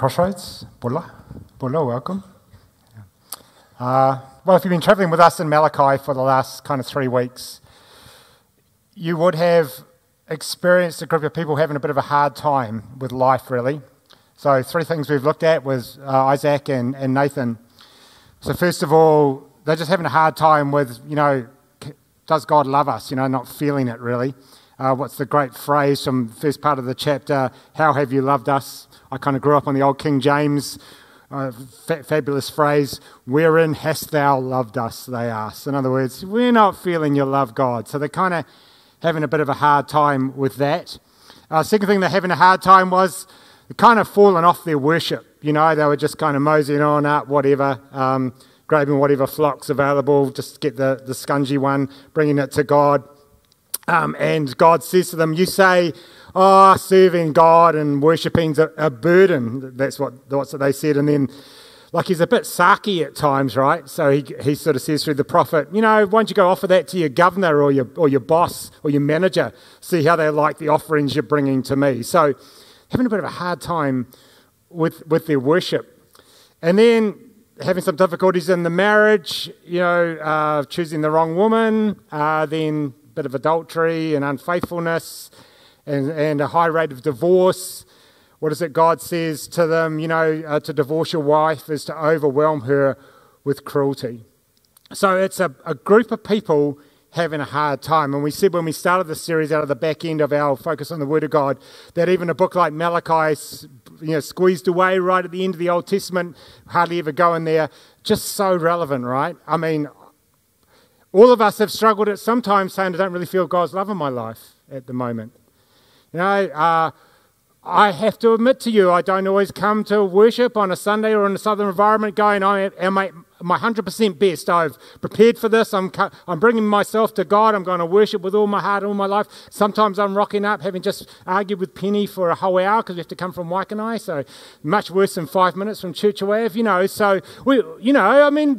Crossroads. Bulla. Bulla, welcome. Uh, well, if you've been travelling with us in Malachi for the last kind of three weeks, you would have experienced a group of people having a bit of a hard time with life, really. So, three things we've looked at was uh, Isaac and, and Nathan. So, first of all, they're just having a hard time with, you know, does God love us? You know, not feeling it really. Uh, what's the great phrase from the first part of the chapter? How have you loved us? I kind of grew up on the old King James uh, fa- fabulous phrase, Wherein hast thou loved us? They ask. In other words, we're not feeling your love, God. So they're kind of having a bit of a hard time with that. Uh, second thing they're having a hard time was kind of falling off their worship. You know, they were just kind of moseying on up, whatever, um, grabbing whatever flocks available, just get the, the scungy one, bringing it to God. Um, and God says to them, You say, oh, serving God and worshipping's a, a burden. That's what, that's what they said. And then, like, he's a bit sarky at times, right? So he, he sort of says through the prophet, you know, why don't you go offer that to your governor or your, or your boss or your manager? See how they like the offerings you're bringing to me. So having a bit of a hard time with, with their worship. And then having some difficulties in the marriage, you know, uh, choosing the wrong woman, uh, then bit of adultery and unfaithfulness and, and a high rate of divorce. What is it God says to them? You know, uh, to divorce your wife is to overwhelm her with cruelty. So it's a, a group of people having a hard time. And we said when we started the series out of the back end of our focus on the Word of God, that even a book like Malachi, you know, squeezed away right at the end of the Old Testament, hardly ever go in there, just so relevant, right? I mean, all of us have struggled at some time saying, I don't really feel God's love in my life at the moment. You know, uh, I have to admit to you, I don't always come to worship on a Sunday or in a southern environment going, I am my, my 100% best. I've prepared for this. I'm, I'm bringing myself to God. I'm going to worship with all my heart, all my life. Sometimes I'm rocking up, having just argued with Penny for a whole hour because we have to come from Waikanae. So much worse than five minutes from Church Wave, you know. So, we, you know, I mean,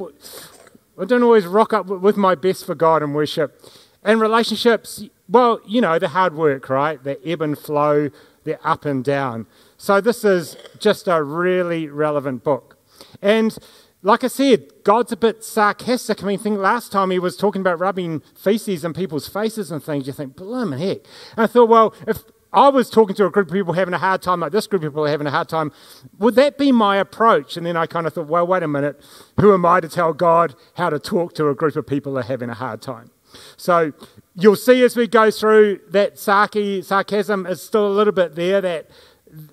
I don't always rock up with my best for God and worship. And relationships, well, you know, the hard work, right? The ebb and flow, the up and down. So this is just a really relevant book. And like I said, God's a bit sarcastic. I mean, think last time he was talking about rubbing feces in people's faces and things, you think, blooming heck. And I thought, well, if I was talking to a group of people having a hard time, like this group of people having a hard time, would that be my approach? And then I kind of thought, well, wait a minute, who am I to tell God how to talk to a group of people that are having a hard time? So you'll see as we go through that sarky, sarcasm is still a little bit there, that,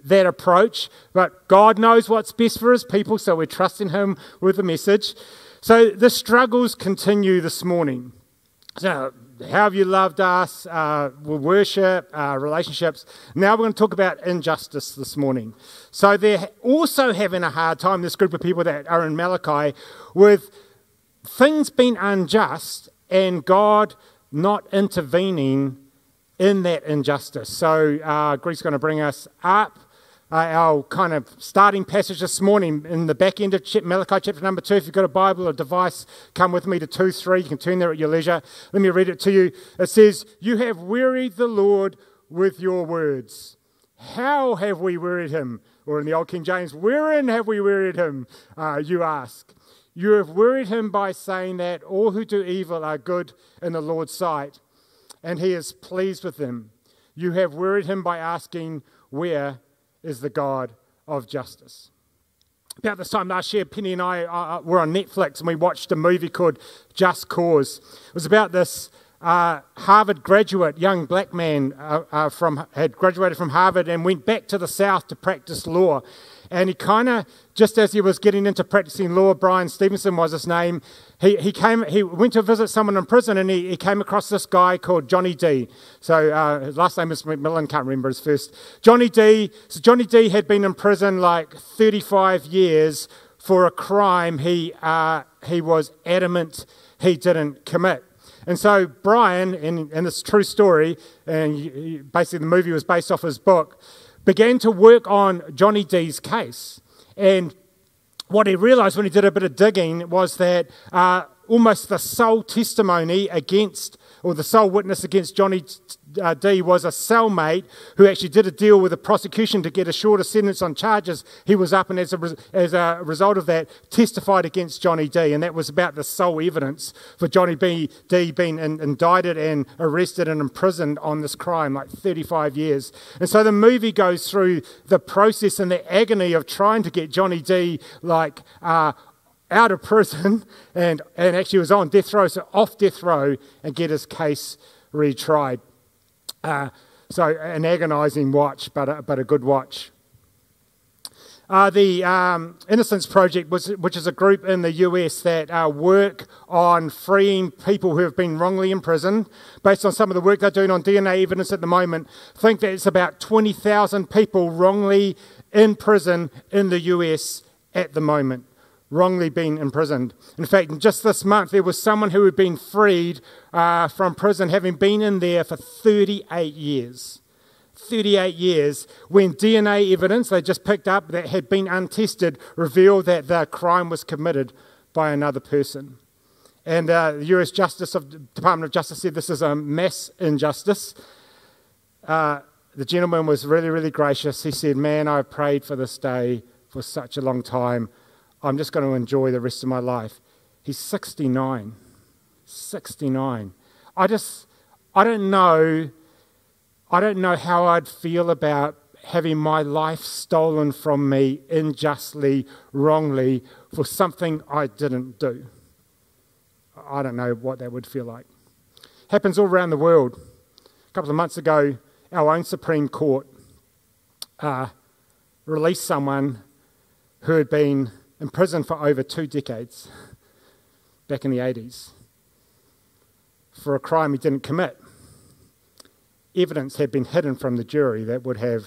that approach. But God knows what's best for his people, so we're trusting him with the message. So the struggles continue this morning. So, how have you loved us? Uh, worship, uh, relationships. Now we're going to talk about injustice this morning. So they're also having a hard time, this group of people that are in Malachi, with things being unjust and God not intervening in that injustice. So, uh, Greg's going to bring us up. Uh, our kind of starting passage this morning in the back end of Malachi chapter number 2. If you've got a Bible or device, come with me to 2 3. You can turn there at your leisure. Let me read it to you. It says, You have wearied the Lord with your words. How have we wearied him? Or in the Old King James, wherein have we wearied him? Uh, you ask. You have wearied him by saying that all who do evil are good in the Lord's sight, and he is pleased with them. You have wearied him by asking, Where is the God of justice? About this time last year, Penny and I uh, uh were on Netflix and we watched a movie called Just Cause. It was about this uh, Harvard graduate, young black man uh, uh from had graduated from Harvard and went back to the South to practice law. And he kind of, just as he was getting into practicing law, Bryan Stevenson was his name, he, he, came, he went to visit someone in prison and he, he came across this guy called Johnny D. So uh, his last name is McMillan, can't remember his first. Johnny D. So Johnny D had been in prison like 35 years for a crime he, uh, he was adamant he didn't commit. And so Bryan, in, and this true story, and basically the movie was based off his book, began to work on Johnny D's case. And what he realized when he did a bit of digging was that uh, almost the sole testimony against or the sole witness against Johnny uh, D was a cellmate who actually did a deal with the prosecution to get a shorter sentence on charges. He was up and as a, as a result of that testified against Johnny D and that was about the sole evidence for Johnny B, D being in, indicted and arrested and imprisoned on this crime like 35 years. And so the movie goes through the process and the agony of trying to get Johnny D like uh, out of prison and, and actually was on death row, so off death row and get his case retried. Uh, so, an agonising watch, but a, but a good watch. Uh, the um, Innocence Project, was, which is a group in the US that uh, work on freeing people who have been wrongly imprisoned, based on some of the work they're doing on DNA evidence at the moment, think that it's about 20,000 people wrongly in prison in the US at the moment wrongly been imprisoned. In fact, just this month, there was someone who had been freed uh, from prison, having been in there for 38 years. 38 years when DNA evidence they just picked up that had been untested revealed that the crime was committed by another person. And uh, the US Justice of, Department of Justice said this is a mass injustice. Uh, the gentleman was really, really gracious. He said, Man, I've prayed for this day for such a long time. I'm just going to enjoy the rest of my life. He's 69. 69. I just, I don't know, I don't know how I'd feel about having my life stolen from me unjustly, wrongly, for something I didn't do. I don't know what that would feel like. Happens all around the world. A couple of months ago, our own Supreme Court uh, released someone who had been in prison for over two decades, back in the 80s, for a crime he didn't commit. Evidence had been hidden from the jury that would have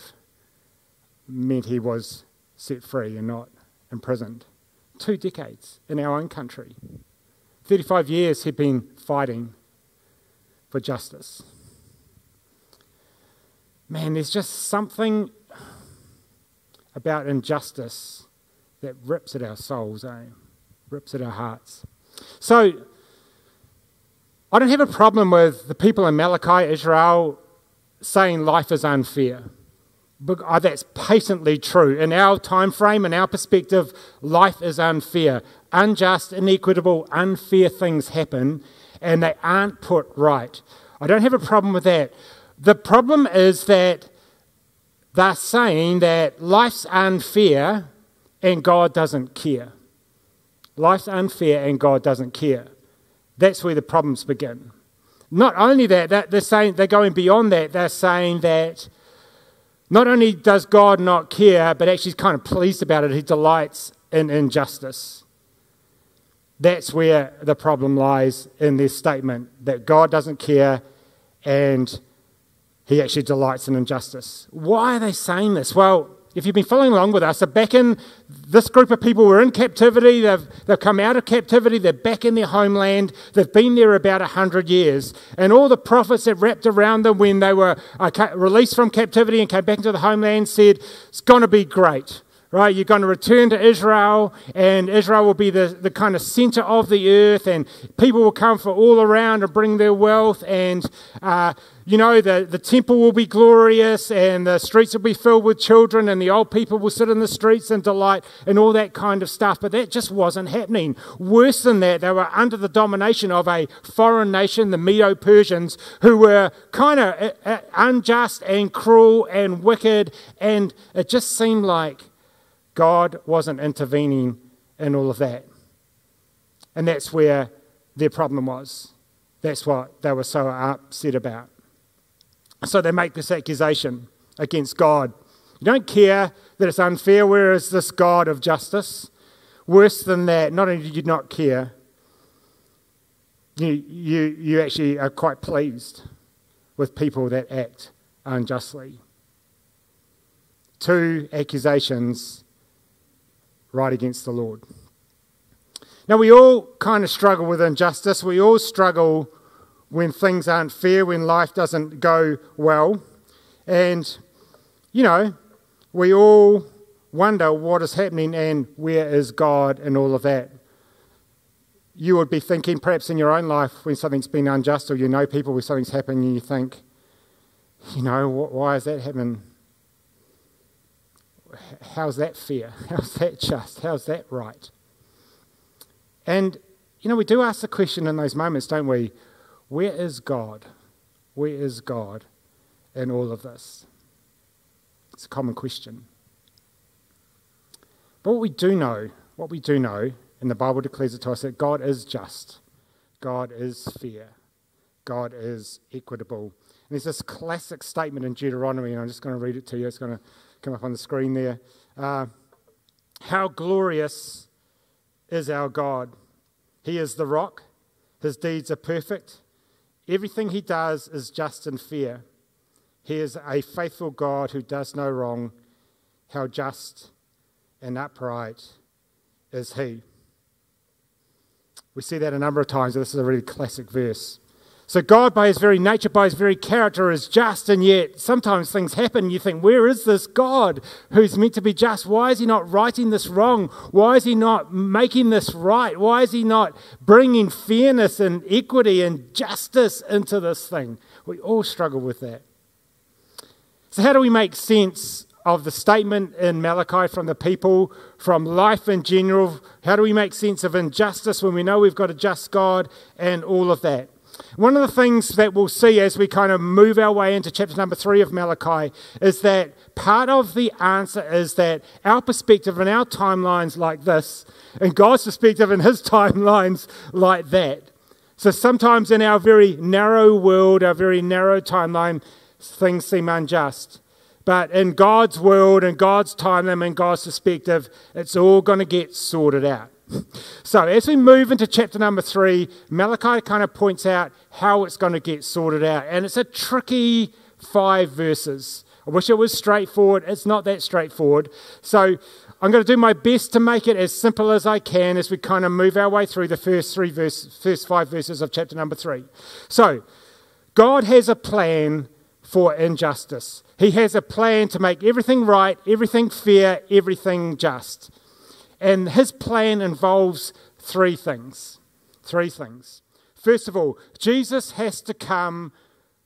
meant he was set free and not imprisoned. Two decades in our own country. 35 years he'd been fighting for justice. Man, there's just something about injustice that rips at our souls, eh? Rips at our hearts. So, I don't have a problem with the people in Malachi, Israel, saying life is unfair. But uh, that's patently true. In our time frame, in our perspective, life is unfair. Unjust, inequitable, unfair things happen, and they aren't put right. I don't have a problem with that. The problem is that they're saying that life's unfair and God doesn't care. Life's unfair and God doesn't care. That's where the problems begin. Not only that, that they're saying they're going beyond that, they're saying that not only does God not care, but actually he's kind of pleased about it. He delights in injustice. That's where the problem lies in this statement that God doesn't care and he actually delights in injustice. Why are they saying this? Well, if you've been following along with us, so back in this group of people were in captivity, they've, they've come out of captivity, they're back in their homeland, they've been there about 100 years. And all the prophets that wrapped around them when they were uh, released from captivity and came back into the homeland said, It's going to be great right? You're going to return to Israel, and Israel will be the, the kind of center of the earth, and people will come from all around and bring their wealth, and uh, you know, the, the temple will be glorious, and the streets will be filled with children, and the old people will sit in the streets and delight, and all that kind of stuff. But that just wasn't happening. Worse than that, they were under the domination of a foreign nation, the Medo Persians, who were kind of uh, uh, unjust and cruel and wicked, and it just seemed like God wasn't intervening in all of that. And that's where their problem was. That's what they were so upset about. So they make this accusation against God. You don't care that it's unfair, where is this God of justice? Worse than that, not only do you not care, you, you, you actually are quite pleased with people that act unjustly. Two accusations right against the Lord. Now, we all kind of struggle with injustice. We all struggle when things aren't fair, when life doesn't go well. And, you know, we all wonder what is happening and where is God and all of that. you would be thinking, perhaps in your own life, when something's been unjust, or you know people where something's happening, and you think, you know, why is that happening? How's that fair? How's that just? How's that right? And, you know, we do ask the question in those moments, don't we? Where is God? Where is God in all of this? It's a common question. But what we do know, what we do know, and the Bible declares it to us, that God is just, God is fair, God is equitable. And there's this classic statement in Deuteronomy, and I'm just going to read it to you. It's going to come up on the screen there. Uh, How glorious is our God! He is the rock, his deeds are perfect. Everything he does is just and fair. He is a faithful God who does no wrong. How just and upright is he. We see that a number of times. This is a really classic verse. So, God, by his very nature, by his very character, is just, and yet sometimes things happen. You think, where is this God who's meant to be just? Why is he not righting this wrong? Why is he not making this right? Why is he not bringing fairness and equity and justice into this thing? We all struggle with that. So, how do we make sense of the statement in Malachi from the people, from life in general? How do we make sense of injustice when we know we've got a just God and all of that? One of the things that we'll see as we kind of move our way into chapter number three of Malachi is that part of the answer is that our perspective and our timelines like this, and God's perspective and his timelines like that. So sometimes in our very narrow world, our very narrow timeline, things seem unjust. But in God's world and God's timeline and God's perspective, it's all going to get sorted out. So, as we move into chapter number three, Malachi kind of points out how it's going to get sorted out. And it's a tricky five verses. I wish it was straightforward. It's not that straightforward. So, I'm going to do my best to make it as simple as I can as we kind of move our way through the first three verses, first five verses of chapter number three. So, God has a plan for injustice. He has a plan to make everything right, everything fair, everything just. And his plan involves three things. Three things. First of all, Jesus has to come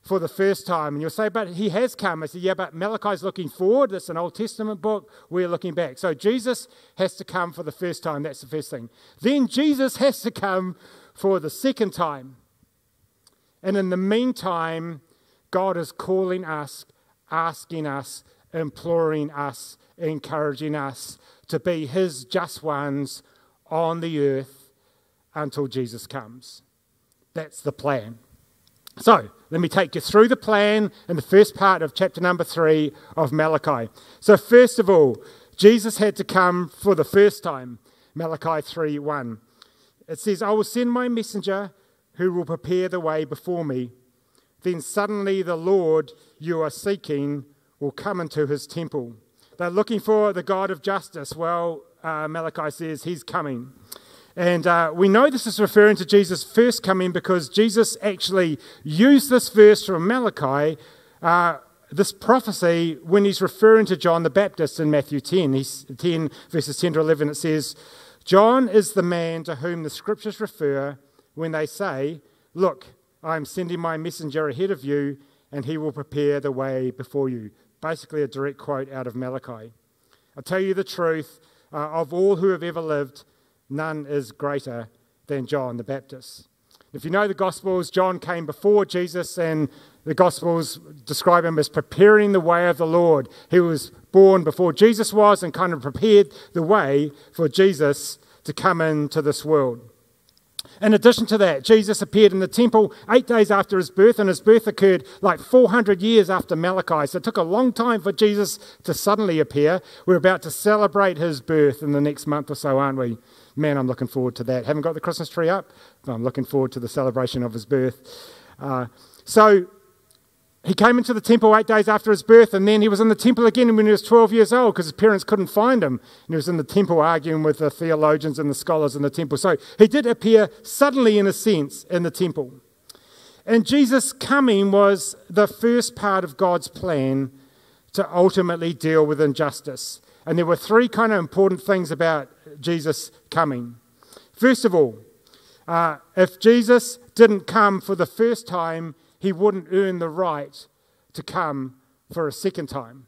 for the first time. And you'll say, but he has come. I say, yeah, but Malachi's looking forward. It's an Old Testament book. We're looking back. So Jesus has to come for the first time. That's the first thing. Then Jesus has to come for the second time. And in the meantime, God is calling us, asking us, imploring us, encouraging us to be his just ones on the earth until Jesus comes. That's the plan. So, let me take you through the plan in the first part of chapter number three of Malachi. So, first of all, Jesus had to come for the first time. Malachi 3 1. It says, I will send my messenger who will prepare the way before me. Then suddenly the Lord you are seeking will come into his temple. They're looking for the God of justice. Well, uh, Malachi says he's coming. And uh, we know this is referring to Jesus' first coming because Jesus actually used this verse from Malachi, uh, this prophecy, when he's referring to John the Baptist in Matthew 10. He's 10, verses 10 to 11, it says, John is the man to whom the scriptures refer when they say, Look, I am sending my messenger ahead of you, and he will prepare the way before you basically a direct quote out of Malachi. I tell you the truth, uh, of all who have ever lived, none is greater than John the Baptist. If you know the Gospels, John came before Jesus, and the Gospels describe him as preparing the way of the Lord. He was born before Jesus was and kind of prepared the way for Jesus to come into this world. In addition to that, Jesus appeared in the temple eight days after his birth, and his birth occurred like 400 years after Malachi. So it took a long time for Jesus to suddenly appear. We're about to celebrate his birth in the next month or so, aren't we? Man, I'm looking forward to that. Haven't got the Christmas tree up, but I'm looking forward to the celebration of his birth. Uh, so he came into the temple eight days after his birth, and then he was in the temple again when he was 12 years old because his parents couldn't find him. And he was in the temple arguing with the theologians and the scholars in the temple. So he did appear suddenly, in a sense, in the temple. And Jesus' coming was the first part of God's plan to ultimately deal with injustice. And there were three kind of important things about Jesus' coming. First of all, Uh, if Jesus didn't come for the first time, he wouldn't earn the right to come for a second time.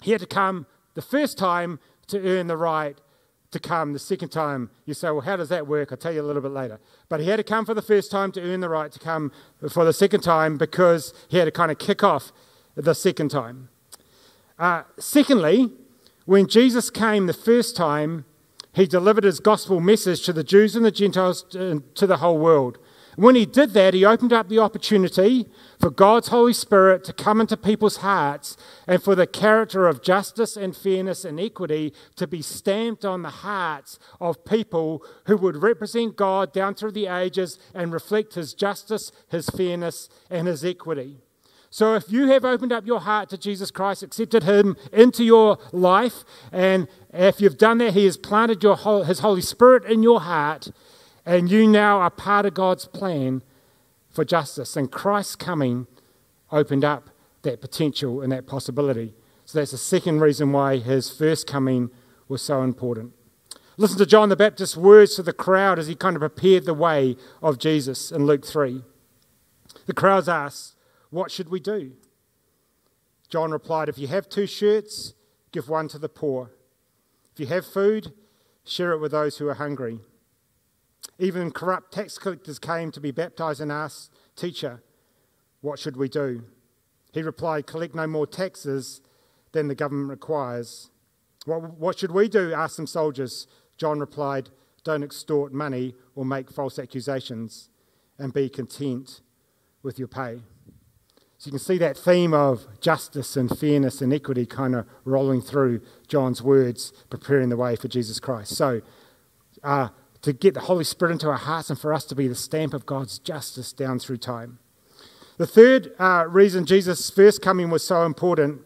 He had to come the first time to earn the right to come the second time. You say, well, how does that work? I'll tell you a little bit later. But he had to come for the first time to earn the right to come for the second time because he had to kind of kick off the second time. Uh, secondly, when Jesus came the first time, he delivered his gospel message to the Jews and the Gentiles uh, to the whole world. When he did that, he opened up the opportunity for God's Holy Spirit to come into people's hearts and for the character of justice and fairness and equity to be stamped on the hearts of people who would represent God down through the ages and reflect his justice, his fairness, and his equity. So if you have opened up your heart to Jesus Christ, accepted him into your life, and if you've done that, he has planted your, his Holy Spirit in your heart and you now are part of God's plan for justice. And Christ's coming opened up that potential and that possibility. So that's the second reason why his first coming was so important. Listen to John the Baptist's words to the crowd as he kind of prepared the way of Jesus in Luke 3. The crowds asked, What should we do? John replied, If you have two shirts, give one to the poor. If you have food, share it with those who are hungry. Even corrupt tax collectors came to be baptized and asked, Teacher, what should we do? He replied, Collect no more taxes than the government requires. What, what should we do? asked some soldiers. John replied, Don't extort money or make false accusations, and be content with your pay. So you can see that theme of justice and fairness and equity kind of rolling through John's words, preparing the way for Jesus Christ. So, uh, to get the Holy Spirit into our hearts and for us to be the stamp of God's justice down through time. The third uh, reason Jesus' first coming was so important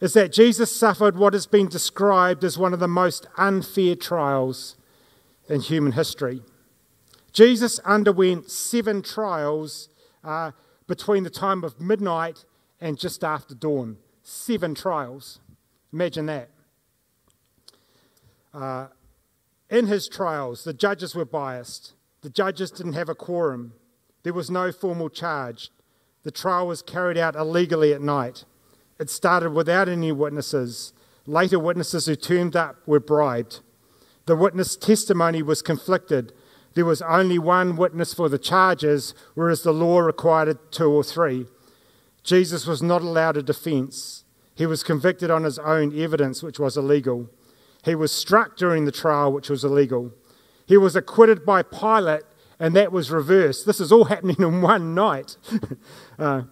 is that Jesus suffered what has been described as one of the most unfair trials in human history. Jesus underwent seven trials uh, between the time of midnight and just after dawn. Seven trials. Imagine that. Uh, in his trials, the judges were biased. The judges didn't have a quorum. There was no formal charge. The trial was carried out illegally at night. It started without any witnesses. Later witnesses who turned up were bribed. The witness testimony was conflicted. There was only one witness for the charges, whereas the law required two or three. Jesus was not allowed a defense. He was convicted on his own evidence, which was illegal. He was struck during the trial, which was illegal. He was acquitted by Pilate, and that was reversed. This is all happening in one night. uh,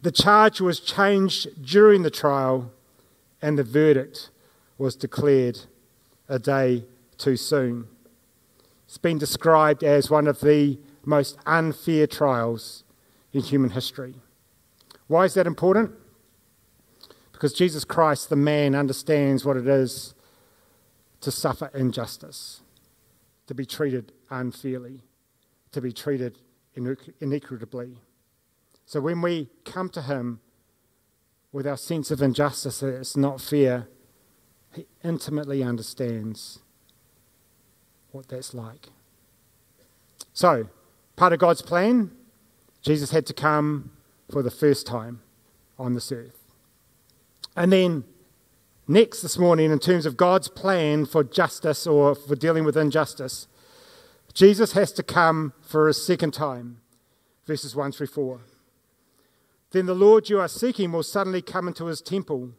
the charge was changed during the trial, and the verdict was declared a day too soon. It's been described as one of the most unfair trials in human history. Why is that important? Because Jesus Christ, the man, understands what it is to suffer injustice, to be treated unfairly, to be treated inequitably. So when we come to Him with our sense of injustice that it's not fair, He intimately understands what that's like. So, part of God's plan, Jesus had to come for the first time on this earth. And then Next, this morning, in terms of God's plan for justice or for dealing with injustice, Jesus has to come for a second time. Verses 1 through 4. Then the Lord you are seeking will suddenly come into his temple.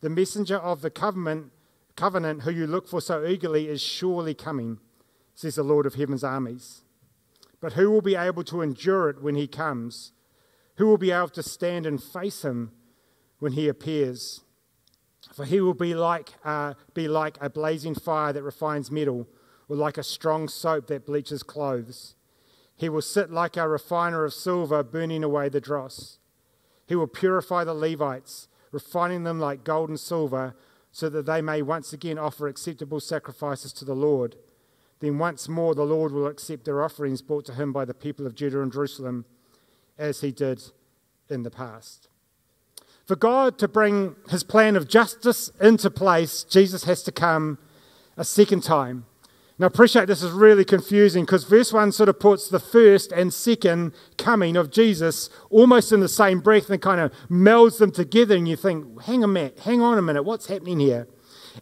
The messenger of the covenant, covenant who you look for so eagerly is surely coming, says the Lord of heaven's armies. But who will be able to endure it when he comes? Who will be able to stand and face him when he appears? For he will be like, uh, be like a blazing fire that refines metal, or like a strong soap that bleaches clothes. He will sit like a refiner of silver, burning away the dross. He will purify the Levites, refining them like gold and silver, so that they may once again offer acceptable sacrifices to the Lord. Then once more the Lord will accept their offerings brought to him by the people of Judah and Jerusalem, as he did in the past. For God to bring his plan of justice into place, Jesus has to come a second time. Now, I appreciate this is really confusing because verse 1 sort of puts the first and second coming of Jesus almost in the same breath and kind of melds them together. And you think, hang a minute, hang on a minute, what's happening here?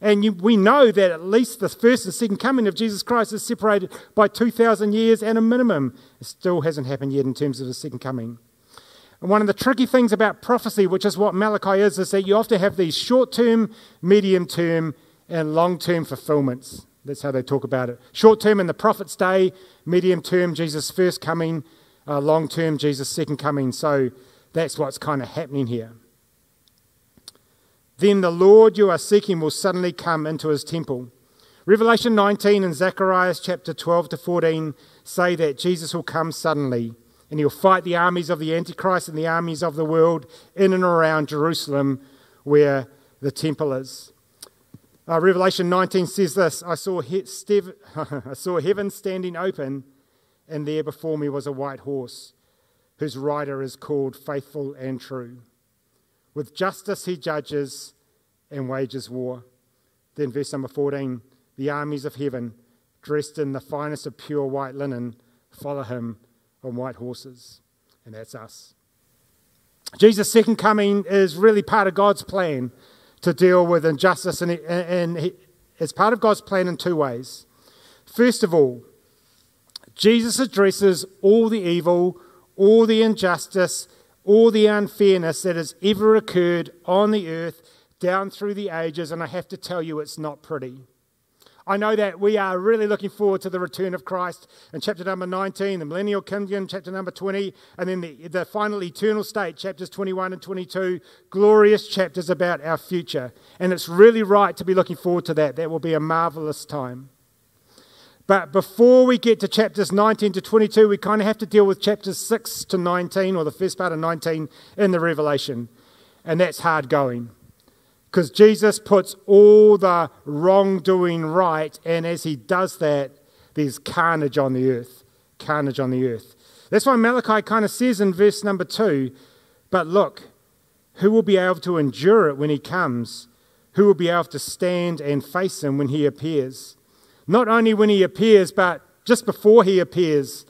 And you, we know that at least the first and second coming of Jesus Christ is separated by 2,000 years and a minimum. It still hasn't happened yet in terms of the second coming. And one of the tricky things about prophecy, which is what Malachi is, is that you often have these short term, medium term, and long term fulfillments. That's how they talk about it. Short term in the prophet's day, medium term, Jesus' first coming, uh, long term, Jesus' second coming. So that's what's kind of happening here. Then the Lord you are seeking will suddenly come into his temple. Revelation 19 and Zechariah chapter 12 to 14 say that Jesus will come suddenly and he'll fight the armies of the Antichrist and the armies of the world in and around Jerusalem where the temple is. Uh, Revelation 19 says this I saw, he- Steve- I saw heaven standing open, and there before me was a white horse, whose rider is called Faithful and True. With justice he judges and wages war. Then, verse number 14 the armies of heaven, dressed in the finest of pure white linen, follow him on white horses. And that's us. Jesus' second coming is really part of God's plan to deal with injustice, and, and it's part of God's plan in two ways. First of all, Jesus addresses all the evil, all the injustice, all the unfairness that has ever occurred on the earth down through the ages, and I have to tell you, it's not pretty. I know that we are really looking forward to the return of Christ in chapter number 19, the millennial kingdom, chapter number 20, and then the, the final eternal state, chapters 21 and 22, glorious chapters about our future. And it's really right to be looking forward to that. That will be a marvelous time. But before we get to chapters 19 to 22, we kind of have to deal with chapters 6 to 19, or the first part of 19 in the Revelation. And that's hard going. Because Jesus puts all the wrongdoing right, and as he does that, there's carnage on the earth. Carnage on the earth. That's why Malachi kind of says in verse number 2 But look, who will be able to endure it when he comes? Who will be able to stand and face him when he appears? Not only when he appears, but just before he appears.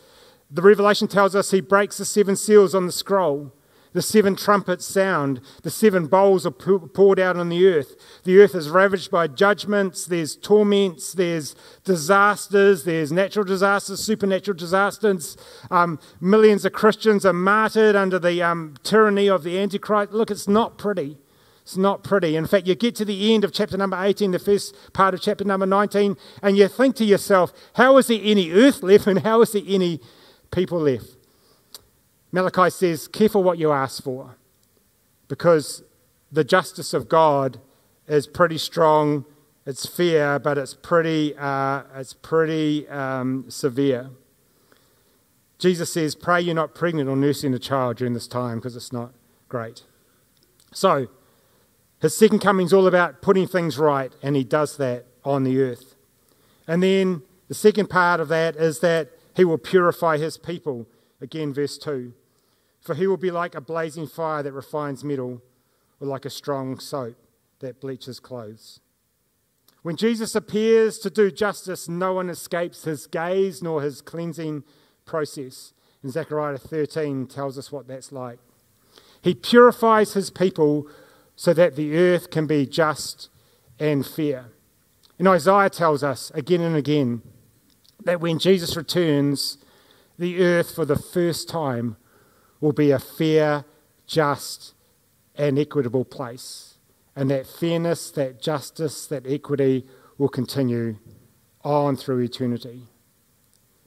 The Revelation tells us he breaks the seven seals on the scroll. The seven trumpets sound. The seven bowls are poured out on the earth. The earth is ravaged by judgments. There's torments. There's disasters. There's natural disasters, supernatural disasters. Um, millions of Christians are martyred under the um, tyranny of the Antichrist. Look, it's not pretty. It's not pretty. In fact, you get to the end of chapter number 18, the first part of chapter number 19, and you think to yourself, how is there any earth left and how is there any people left? Malachi says, careful what you ask for, because the justice of God is pretty strong. It's fair, but it's pretty, uh, it's pretty um, severe. Jesus says, Pray you're not pregnant or nursing a child during this time because it's not great. So, his second coming is all about putting things right, and he does that on the earth. And then the second part of that is that he will purify his people. Again, verse 2. For he will be like a blazing fire that refines metal, or like a strong soap that bleaches clothes. When Jesus appears to do justice, no one escapes his gaze nor his cleansing process. And Zechariah 13 tells us what that's like. He purifies his people so that the earth can be just and fair. And Isaiah tells us again and again that when Jesus returns, the earth for the first time will be a fair, just, and equitable place. And that fairness, that justice, that equity will continue on through eternity.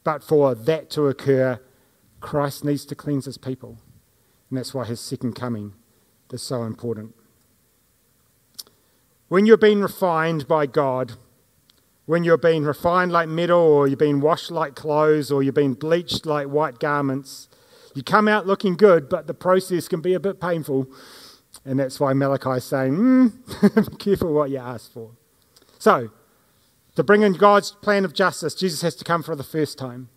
But for that to occur, Christ needs to cleanse his people. And that's why his second coming is so important. When you're being refined by God, when you're being refined like metal, or you're being washed like clothes, or you're being bleached like white garments, you come out looking good, but the process can be a bit painful. And that's why Malachi is saying, mm, be careful what you ask for. So, to bring in God's plan of justice, Jesus has to come for the first time.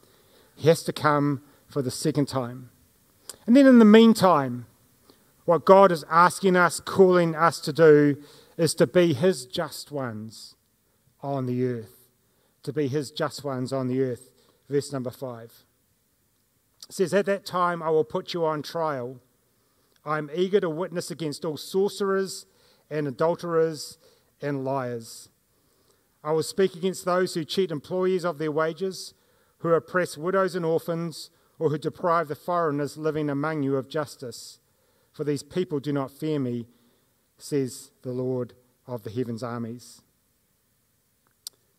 He has to come for the second time. And then in the meantime, what God is asking us, calling us to do, is to be his just ones on the earth, to be his just ones on the earth. Verse number 5. Says, At that time I will put you on trial. I am eager to witness against all sorcerers and adulterers and liars. I will speak against those who cheat employees of their wages, who oppress widows and orphans, or who deprive the foreigners living among you of justice. For these people do not fear me, says the Lord of the heavens' armies.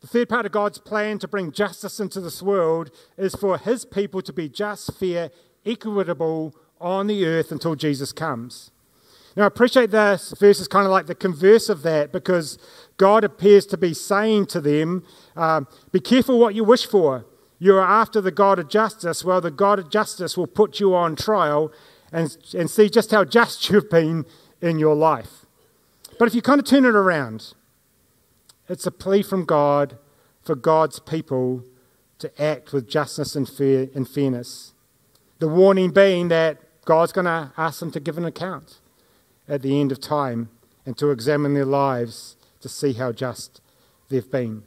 The third part of God's plan to bring justice into this world is for his people to be just, fair, equitable on the earth until Jesus comes. Now, I appreciate this verse is kind of like the converse of that because God appears to be saying to them, um, Be careful what you wish for. You are after the God of justice. Well, the God of justice will put you on trial and, and see just how just you've been in your life. But if you kind of turn it around, it's a plea from God for God's people to act with justice and, fair, and fairness. The warning being that God's going to ask them to give an account at the end of time and to examine their lives to see how just they've been.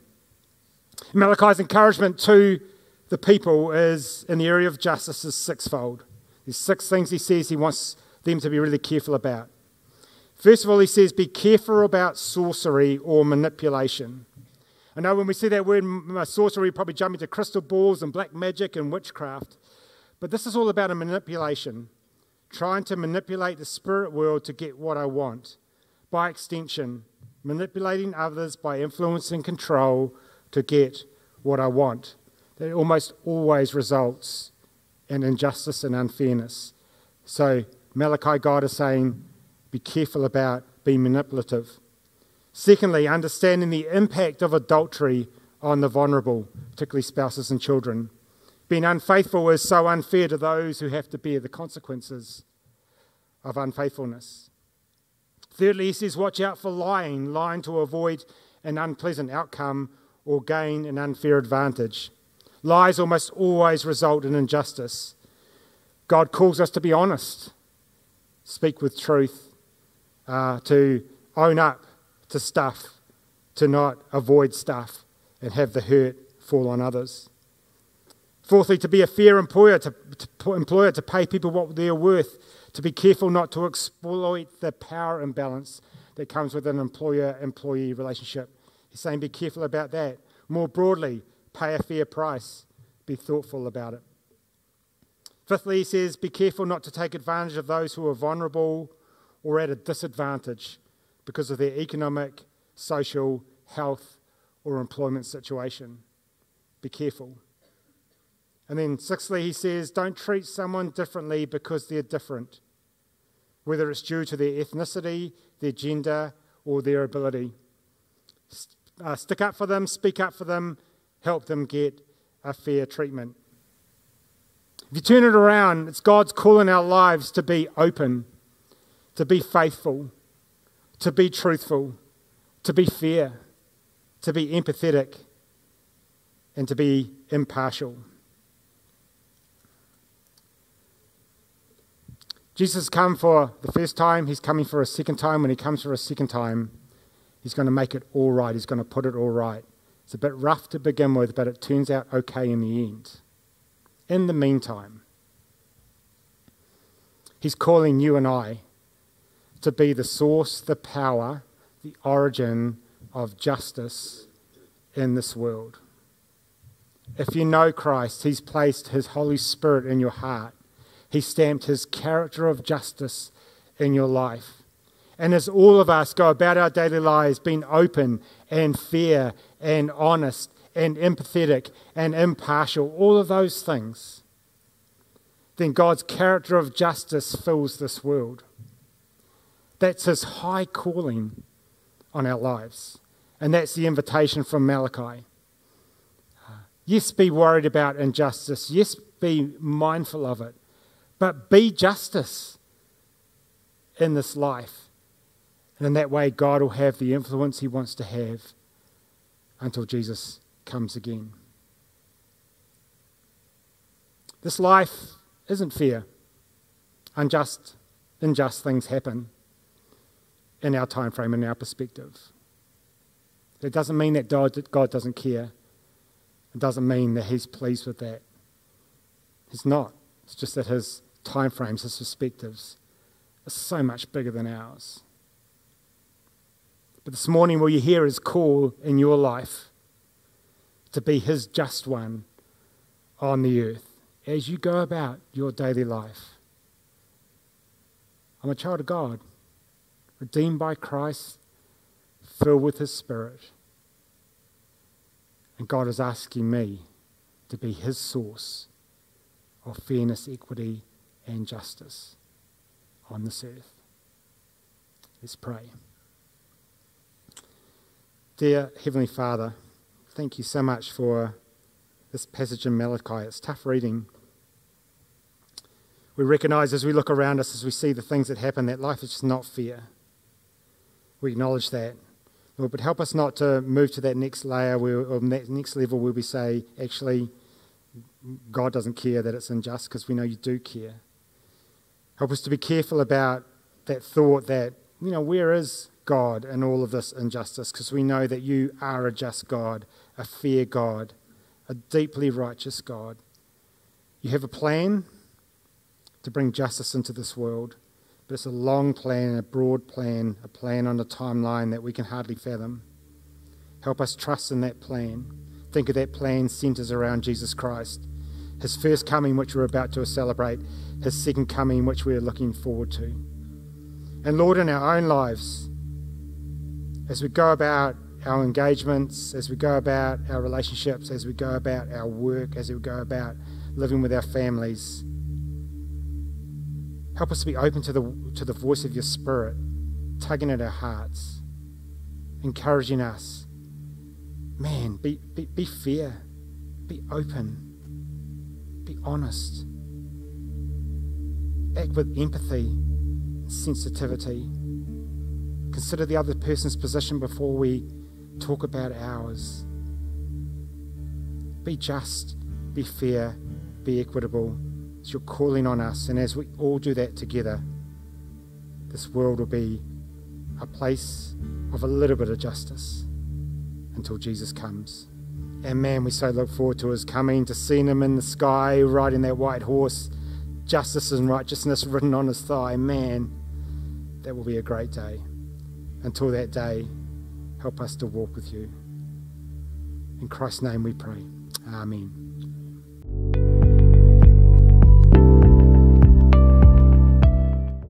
Malachi's encouragement to the people is in the area of justice is sixfold. There's six things he says he wants them to be really careful about. First of all, he says, be careful about sorcery or manipulation. I know when we see that word uh, sorcery, we probably jump into crystal balls and black magic and witchcraft. But this is all about a manipulation trying to manipulate the spirit world to get what I want. By extension, manipulating others by influence and control to get what I want. That almost always results in injustice and unfairness. So, Malachi, God is saying, be careful about being manipulative. Secondly, understanding the impact of adultery on the vulnerable, particularly spouses and children. Being unfaithful is so unfair to those who have to bear the consequences of unfaithfulness. Thirdly, he says, Watch out for lying, lying to avoid an unpleasant outcome or gain an unfair advantage. Lies almost always result in injustice. God calls us to be honest, speak with truth, uh, to own up to stuff, to not avoid stuff and have the hurt fall on others. Fourthly, to be a fair employer, to, to employer to pay people what they're worth, to be careful not to exploit the power imbalance that comes with an employer-employee relationship. He's saying be careful about that. More broadly, pay a fair price. Be thoughtful about it. Fifthly, he says, be careful not to take advantage of those who are vulnerable or at a disadvantage because of their economic, social, health, or employment situation. Be careful. And then, sixthly, he says, don't treat someone differently because they're different, whether it's due to their ethnicity, their gender, or their ability. Uh, stick up for them, speak up for them, help them get a fair treatment. If you turn it around, it's God's call in our lives to be open, to be faithful, to be truthful, to be fair, to be empathetic, and to be impartial. Jesus has come for the first time, he's coming for a second time. When he comes for a second time, he's going to make it all right. He's going to put it all right. It's a bit rough to begin with, but it turns out okay in the end. In the meantime, he's calling you and I to be the source, the power, the origin of justice in this world. If you know Christ, he's placed his Holy Spirit in your heart he stamped his character of justice in your life. And as all of us go about our daily lives being open and fair and honest and empathetic and impartial, all of those things, then God's character of justice fills this world. That's his high calling on our lives. And that's the invitation from Malachi. Yes, be worried about injustice. Yes, be mindful of it but be justice in this life. And in that way, God will have the influence He wants to have until Jesus comes again. This life isn't fair. Unjust, unjust things happen in our time frame, in our perspective. It doesn't mean that God, God doesn't care. It doesn't mean that he's pleased with that. He's not. It's just that his time frames, his perspectives, are so much bigger than ours. But this morning, will you hear his call in your life to be his just one on the earth as you go about your daily life? I'm a child of God, redeemed by Christ, filled with his spirit. And God is asking me to be his source of fairness, equity, and justice on this earth. Let's pray. Dear Heavenly Father, thank you so much for this passage in Malachi. It's tough reading. We recognize as we look around us, as we see the things that happen, that life is just not fair. We acknowledge that. Lord, but help us not to move to that next layer where, or that next level where we say, actually, God doesn't care that it's unjust because we know you do care. Help us to be careful about that thought that, you know, where is God in all of this injustice because we know that you are a just God, a fair God, a deeply righteous God. You have a plan to bring justice into this world, but it's a long plan, a broad plan, a plan on a timeline that we can hardly fathom. Help us trust in that plan. Think of that plan centers around Jesus Christ, his first coming, which we're about to celebrate, his second coming, which we're looking forward to. And Lord, in our own lives, as we go about our engagements, as we go about our relationships, as we go about our work, as we go about living with our families. Help us to be open to the, to the voice of your Spirit, tugging at our hearts, encouraging us. Man, be, be, be fair, be open, be honest, act with empathy, sensitivity. Consider the other person's position before we talk about ours. Be just, be fair, be equitable. It's your calling on us. And as we all do that together, this world will be a place of a little bit of justice until Jesus comes. And man, we so look forward to his coming, to seeing him in the sky riding that white horse, justice and righteousness written on his thigh. Man, that will be a great day. Until that day, help us to walk with you. In Christ's name we pray. Amen.